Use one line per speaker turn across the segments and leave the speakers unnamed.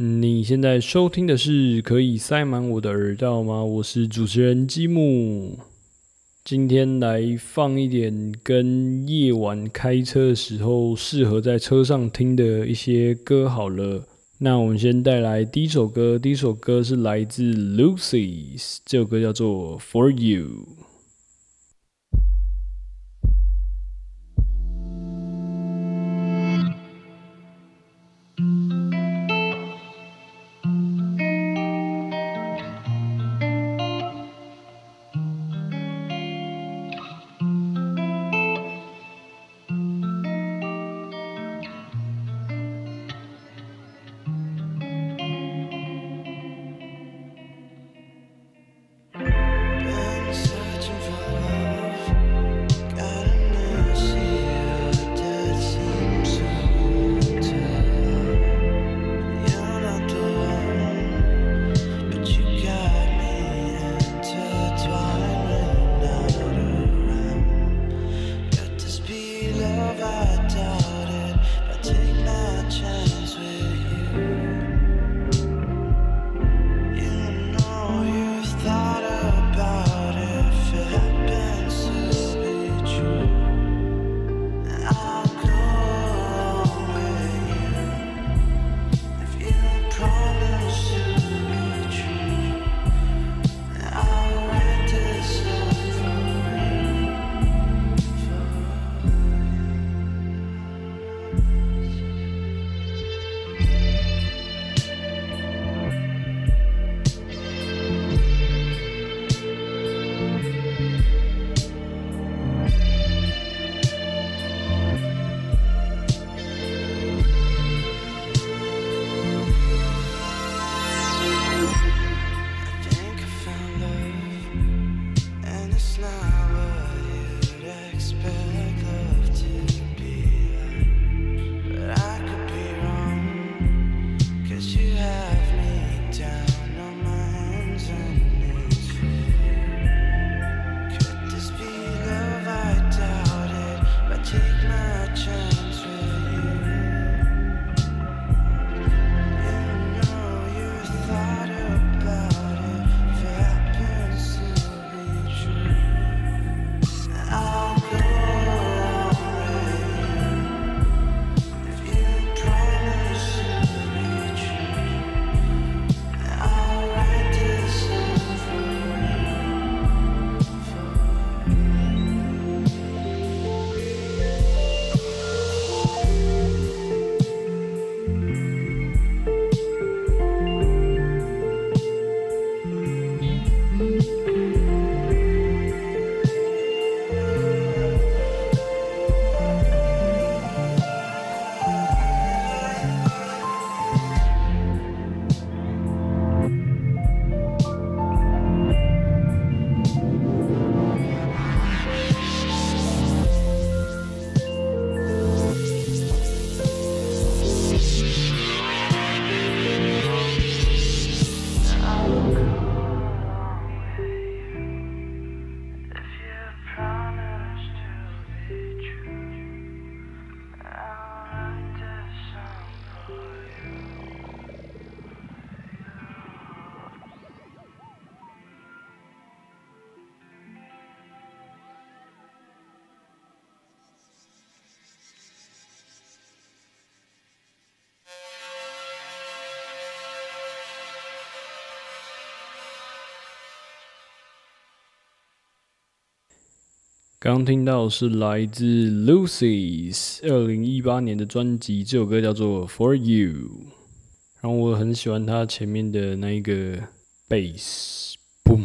你现在收听的是可以塞满我的耳道吗？我是主持人积木，今天来放一点跟夜晚开车的时候适合在车上听的一些歌好了。那我们先带来第一首歌，第一首歌是来自 Lucy，这首歌叫做 For You。刚听到是来自 Lucy's 二零一八年的专辑，这首歌叫做 For You，然后我很喜欢它前面的那一个 bass，boom，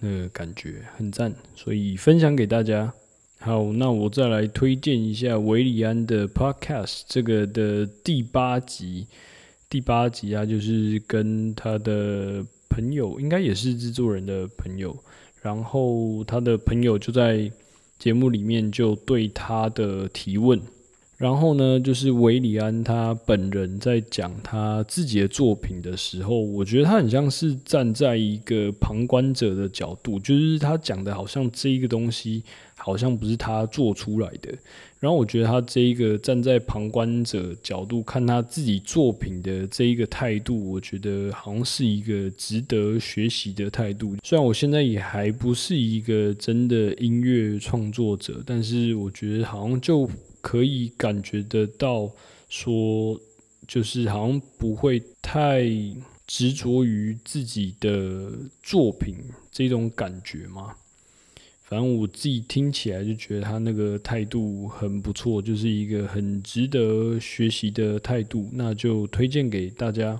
那个感觉很赞，所以分享给大家。好，那我再来推荐一下维里安的 podcast，这个的第八集，第八集啊，就是跟他的朋友，应该也是制作人的朋友。然后他的朋友就在节目里面就对他的提问，然后呢，就是维里安他本人在讲他自己的作品的时候，我觉得他很像是站在一个旁观者的角度，就是他讲的好像这一个东西好
像不是他做出来的。然后我觉得他这一个站在旁观者角度看他自己作品的这一个态度，我觉得好像是一个值得学习的态度。虽然我现在也还不是一个真的音乐创作者，但是我觉得好像就可以感觉得到，说就是好像不会太执着于自己的作品这种感觉嘛。反正我自己听起来就觉得他那个态度很不错，就是一个很值得学习的态度，那就推荐给大家。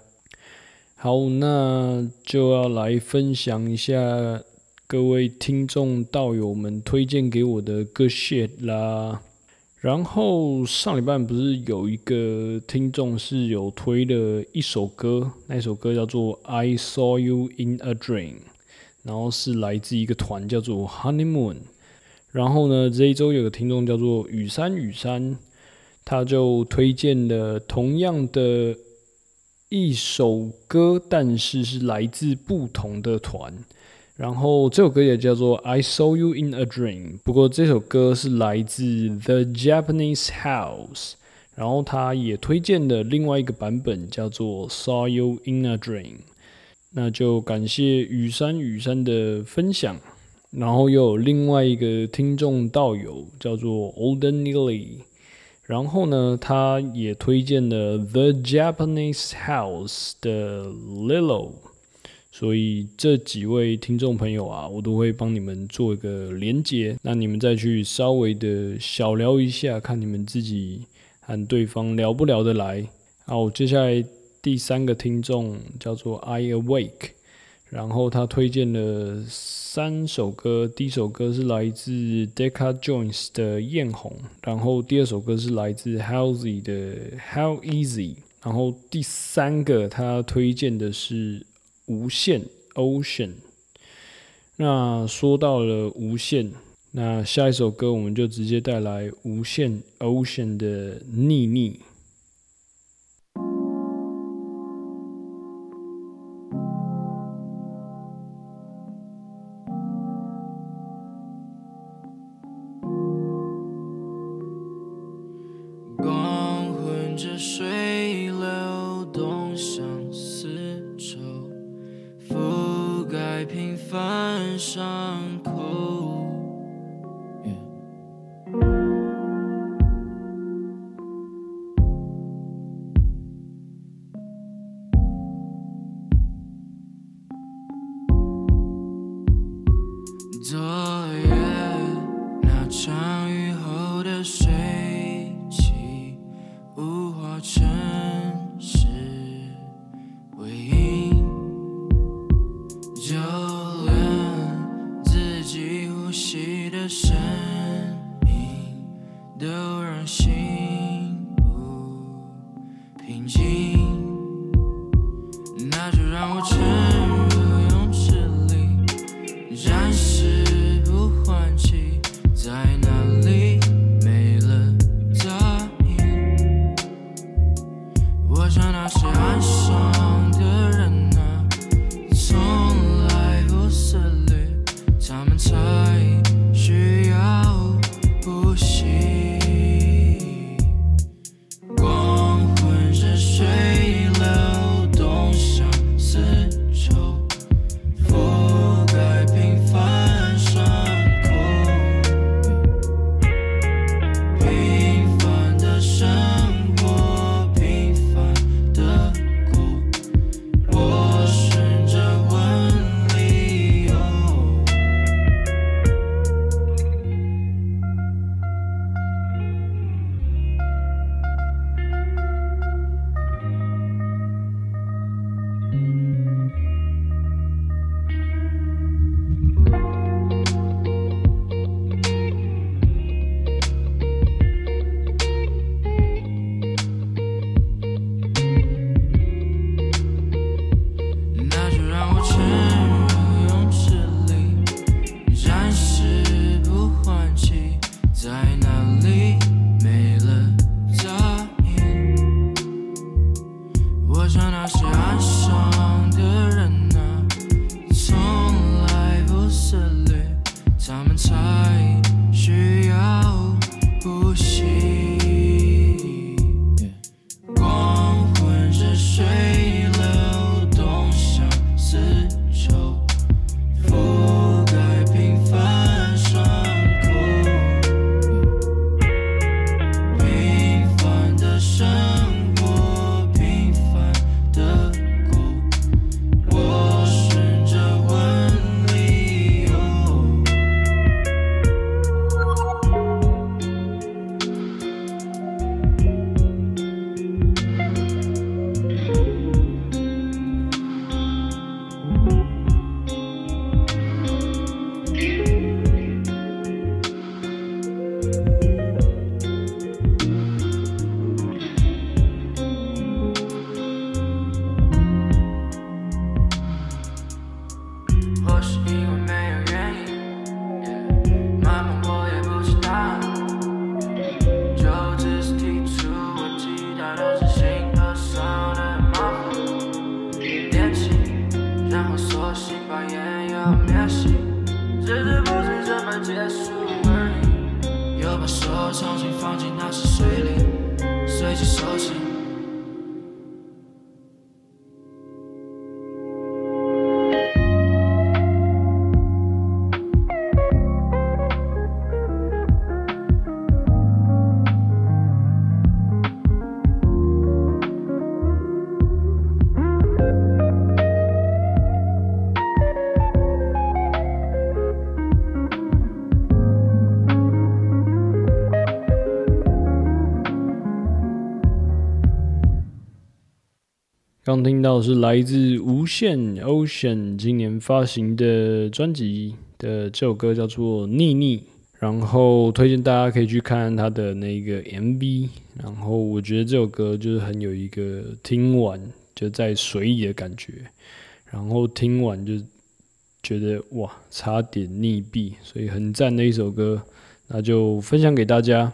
好，那就要来分享一下各位听众道友们推荐给我的歌 shit 啦。然后上礼拜不是有一个听众是有推了一首歌，那首歌叫做《I Saw You in a Dream》。然后是来自一个团叫做 Honeymoon，然后呢这一周有个听众叫做雨山雨山，他就推荐了同样的一首歌，但是是来自不同的团。然后这首歌也叫做 I Saw You in a Dream，不过这首歌是来自 The Japanese House，然后他也推荐了另外一个版本叫做 Saw You in a Dream。那就感谢雨山雨山的分享，然后又有另外一个听众道友叫做 Olden Lily，然后呢，他也推荐了 The Japanese House 的 Lilo，所以这几位听众朋友啊，我都会帮你们做一个连接，那你们再去稍微的小聊一下，看你们自己和对方聊不聊得来。好，接下来。第三个听众叫做 I Awake，然后他推荐了三首歌，第一首歌是来自 Decca Jones 的《艳红》，然后第二首歌是来自 Healthy 的《How Easy》，然后第三个他推荐的是《无限 Ocean》。那说到了无限，那下一首歌我们就直接带来《无限 Ocean》的让心
不平静。
刚听到是来自无限 Ocean 今年发行的专辑的这首歌叫做《腻腻》，然后推荐大家可以去看他的那个 MV，然后我觉得这首歌就是很有一个听完就在水里的感觉，然后听完就觉得哇，差点溺毙，所以很赞的一首歌，那就分享给大家。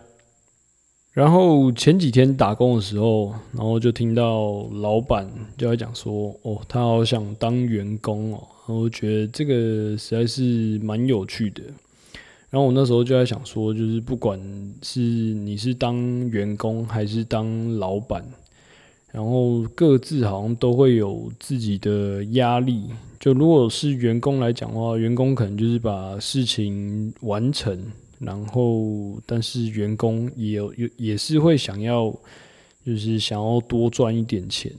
然后前几天打工的时候，然后就听到老板就在讲说，哦，他好想当员工哦，然后觉得这个实在是蛮有趣的。然后我那时候就在想说，就是不管是你是当员工还是当老板，然后各自好像都会有自己的压力。就如果是员工来讲的话，员工可能就是把事情完成。然后，但是员工也有有也是会想要，就是想要多赚一点钱。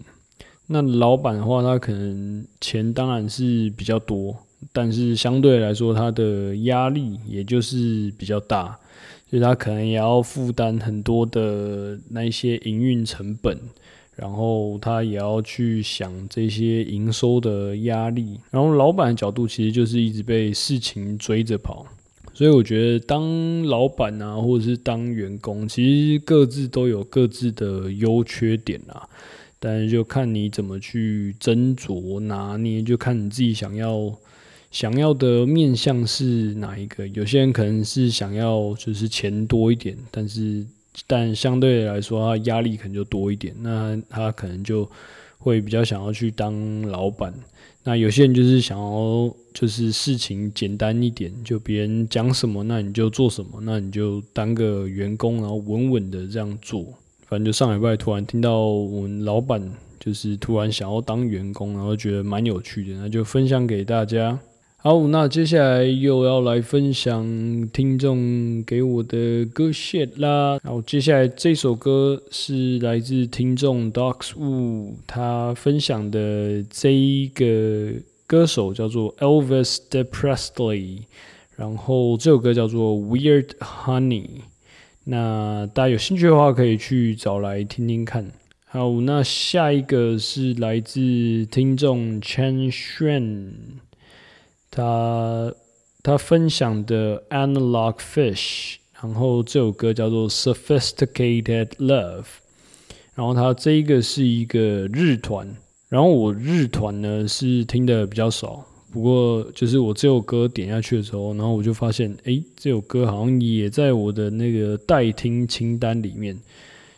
那老板的话，他可能钱当然是比较多，但是相对来说，他的压力也就是比较大，所以他可能也要负担很多的那一些营运成本，然后他也要去想这些营收的压力。然后老板的角度，其实就是一直被事情追着跑。所以我觉得当老板啊，或者是当员工，其实各自都有各自的优缺点啊。但是就看你怎么去斟酌拿捏，就看你自己想要想要的面向是哪一个。有些人可能是想要就是钱多一点，但是但相对来说他压力可能就多一点，那他可能就会比较想要去当老板。那有些人就是想要，就是事情简单一点，就别人讲什么，那你就做什么，那你就当个员工，然后稳稳的这样做。反正就上礼拜突然听到我们老板就是突然想要当员工，然后觉得蛮有趣的，那就分享给大家。好，那接下来又要来分享听众给我的歌线啦。然后接下来这首歌是来自听众 Docs Wu 他分享的这一个歌手叫做 Elvis De Presley，然后这首歌叫做 Weird Honey。那大家有兴趣的话，可以去找来听听看。好，那下一个是来自听众 Chen Xuan。他他分享的 Analog Fish，然后这首歌叫做 Sophisticated Love，然后他这一个是一个日团，然后我日团呢是听的比较少，不过就是我这首歌点下去的时候，然后我就发现，哎，这首歌好像也在我的那个待听清单里面，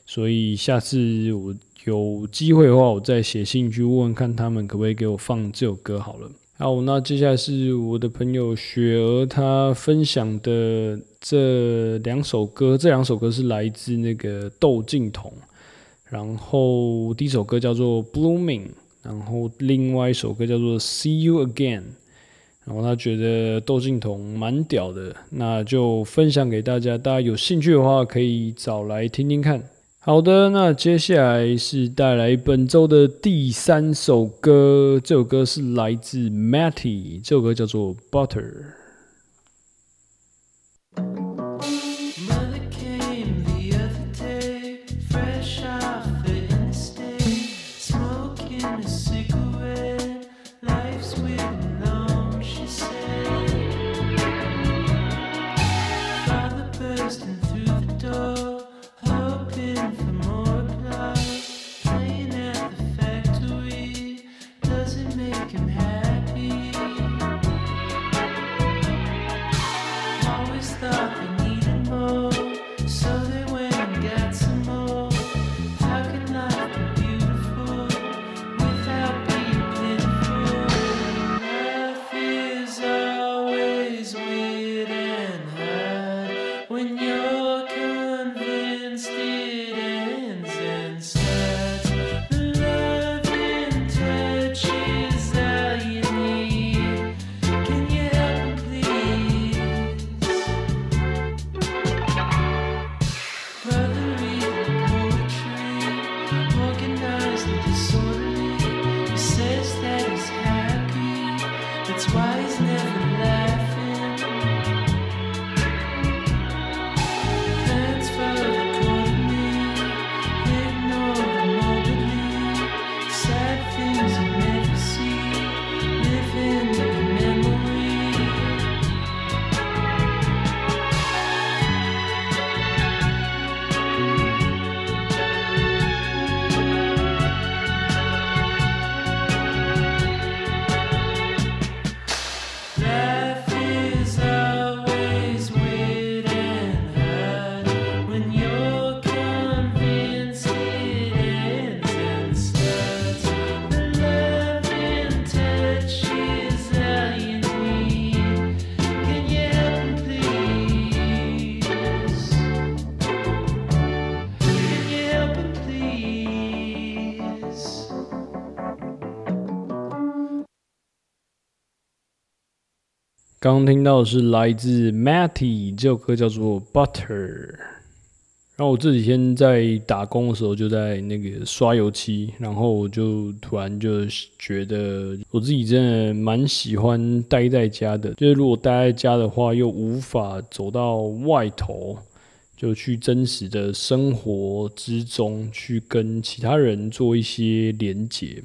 所以下次我有机会的话，我再写信去问问看他们可不可以给我放这首歌好了。好，那接下来是我的朋友雪儿，她分享的这两首歌，这两首歌是来自那个窦靖童，然后第一首歌叫做《Blooming》，然后另外一首歌叫做《See You Again》，然后他觉得窦靖童蛮屌的，那就分享给大家，大家有兴趣的话可以找来听听看。好的，那接下来是带来本周的第三首歌，这首歌是来自 Matty，这首歌叫做 Butter。刚刚听到的是来自 Matty 这首歌叫做 Butter。然后我这几天在打工的时候，就在那个刷油漆，然后我就突然就觉得我自己真的蛮喜欢待在家的。就是如果待在家的话，又无法走到外头，就去真实的生活之中去跟其他人做一些连接。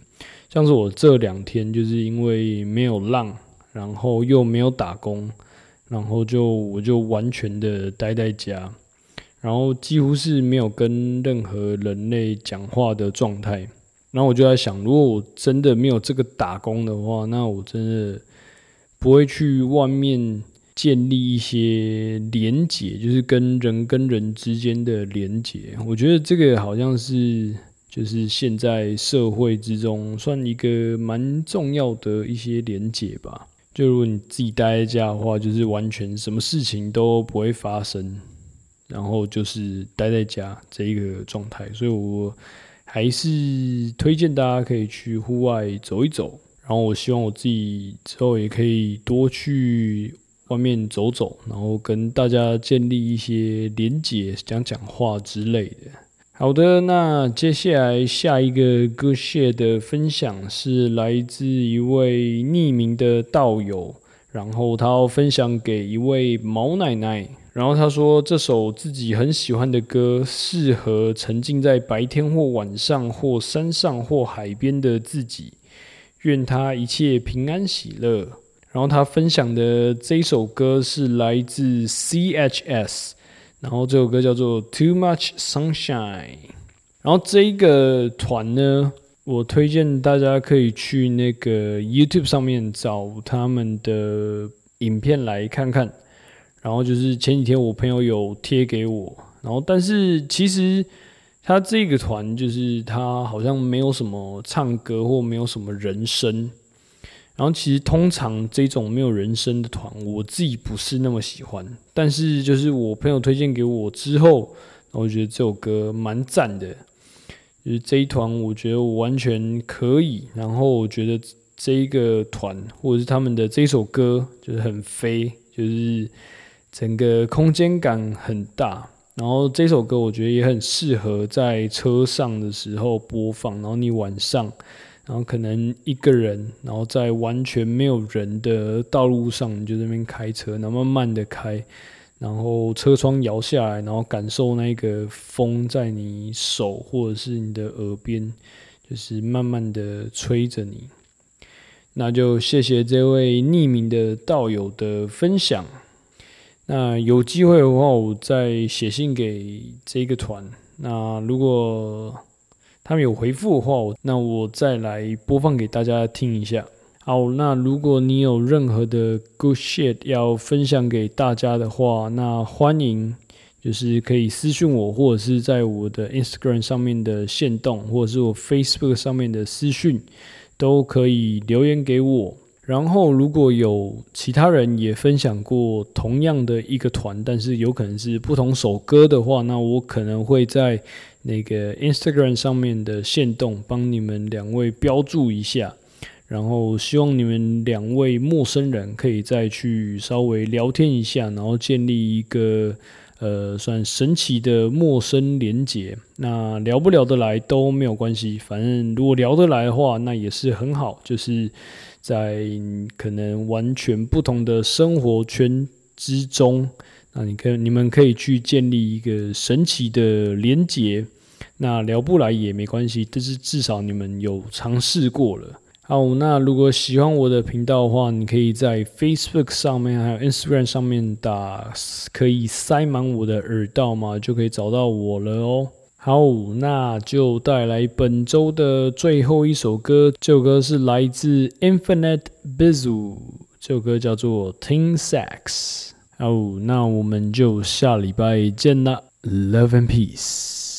像是我这两天就是因为没有浪，然后又没有打工，然后就我就完全的待在家。然后几乎是没有跟任何人类讲话的状态。然后我就在想，如果我真的没有这个打工的话，那我真的不会去外面建立一些连结，就是跟人跟人之间的连结。我觉得这个好像是就是现在社会之中算一个蛮重要的一些连结吧。就如果你自己待在家的话，就是完全什么事情都不会发生。然后就是待在家这一个状态，所以我还是推荐大家可以去户外走一走。然后我希望我自己之后也可以多去外面走走，然后跟大家建立一些连结，讲讲话之类的。好的，那接下来下一个 Good Share 的分享是来自一位匿名的道友，然后他要分享给一位毛奶奶。然后他说：“这首自己很喜欢的歌，适合沉浸在白天或晚上或山上或海边的自己。愿他一切平安喜乐。”然后他分享的这首歌是来自 C.H.S，然后这首歌叫做《Too Much Sunshine》。然后这一个团呢，我推荐大家可以去那个 YouTube 上面找他们的影片来看看。然后就是前几天我朋友有贴给我，然后但是其实他这个团就是他好像没有什么唱歌或没有什么人声，然后其实通常这种没有人声的团，我自己不是那么喜欢。但是就是我朋友推荐给我之后，我觉得这首歌蛮赞的，就是这一团我觉得我完全可以。然后我觉得这一个团或者是他们的这首歌就是很飞，就是。整个空间感很大，然后这首歌我觉得也很适合在车上的时候播放。然后你晚上，然后可能一个人，然后在完全没有人的道路上，你就那边开车，然后慢慢的开，然后车窗摇下来，然后感受那个风在你手或者是你的耳边，就是慢慢的吹着你。那就谢谢这位匿名的道友的分享。那有机会的话，我再写信给这个团。那如果他们有回复的话，那我再来播放给大家听一下。好，那如果你有任何的 good shit 要分享给大家的话，那欢迎就是可以私信我，或者是在我的 Instagram 上面的线动，或者是我 Facebook 上面的私讯，都可以留言给我。然后，如果有其他人也分享过同样的一个团，但是有可能是不同首歌的话，那我可能会在那个 Instagram 上面的线动帮你们两位标注一下。然后，希望你们两位陌生人可以再去稍微聊天一下，然后建立一个呃算神奇的陌生连结。那聊不聊得来都没有关系，反正如果聊得来的话，那也是很好，就是。在可能完全不同的生活圈之中，那你可你们可以去建立一个神奇的连结。那聊不来也没关系，但是至少你们有尝试过了。好，那如果喜欢我的频道的话，你可以在 Facebook 上面还有 Instagram 上面打“可以塞满我的耳道吗”，就可以找到我了哦。好，那就带来本周的最后一首歌。这首歌是来自 Infinite Bizu，这首歌叫做《Teen Sex》。好，那我们就下礼拜见啦，Love and Peace。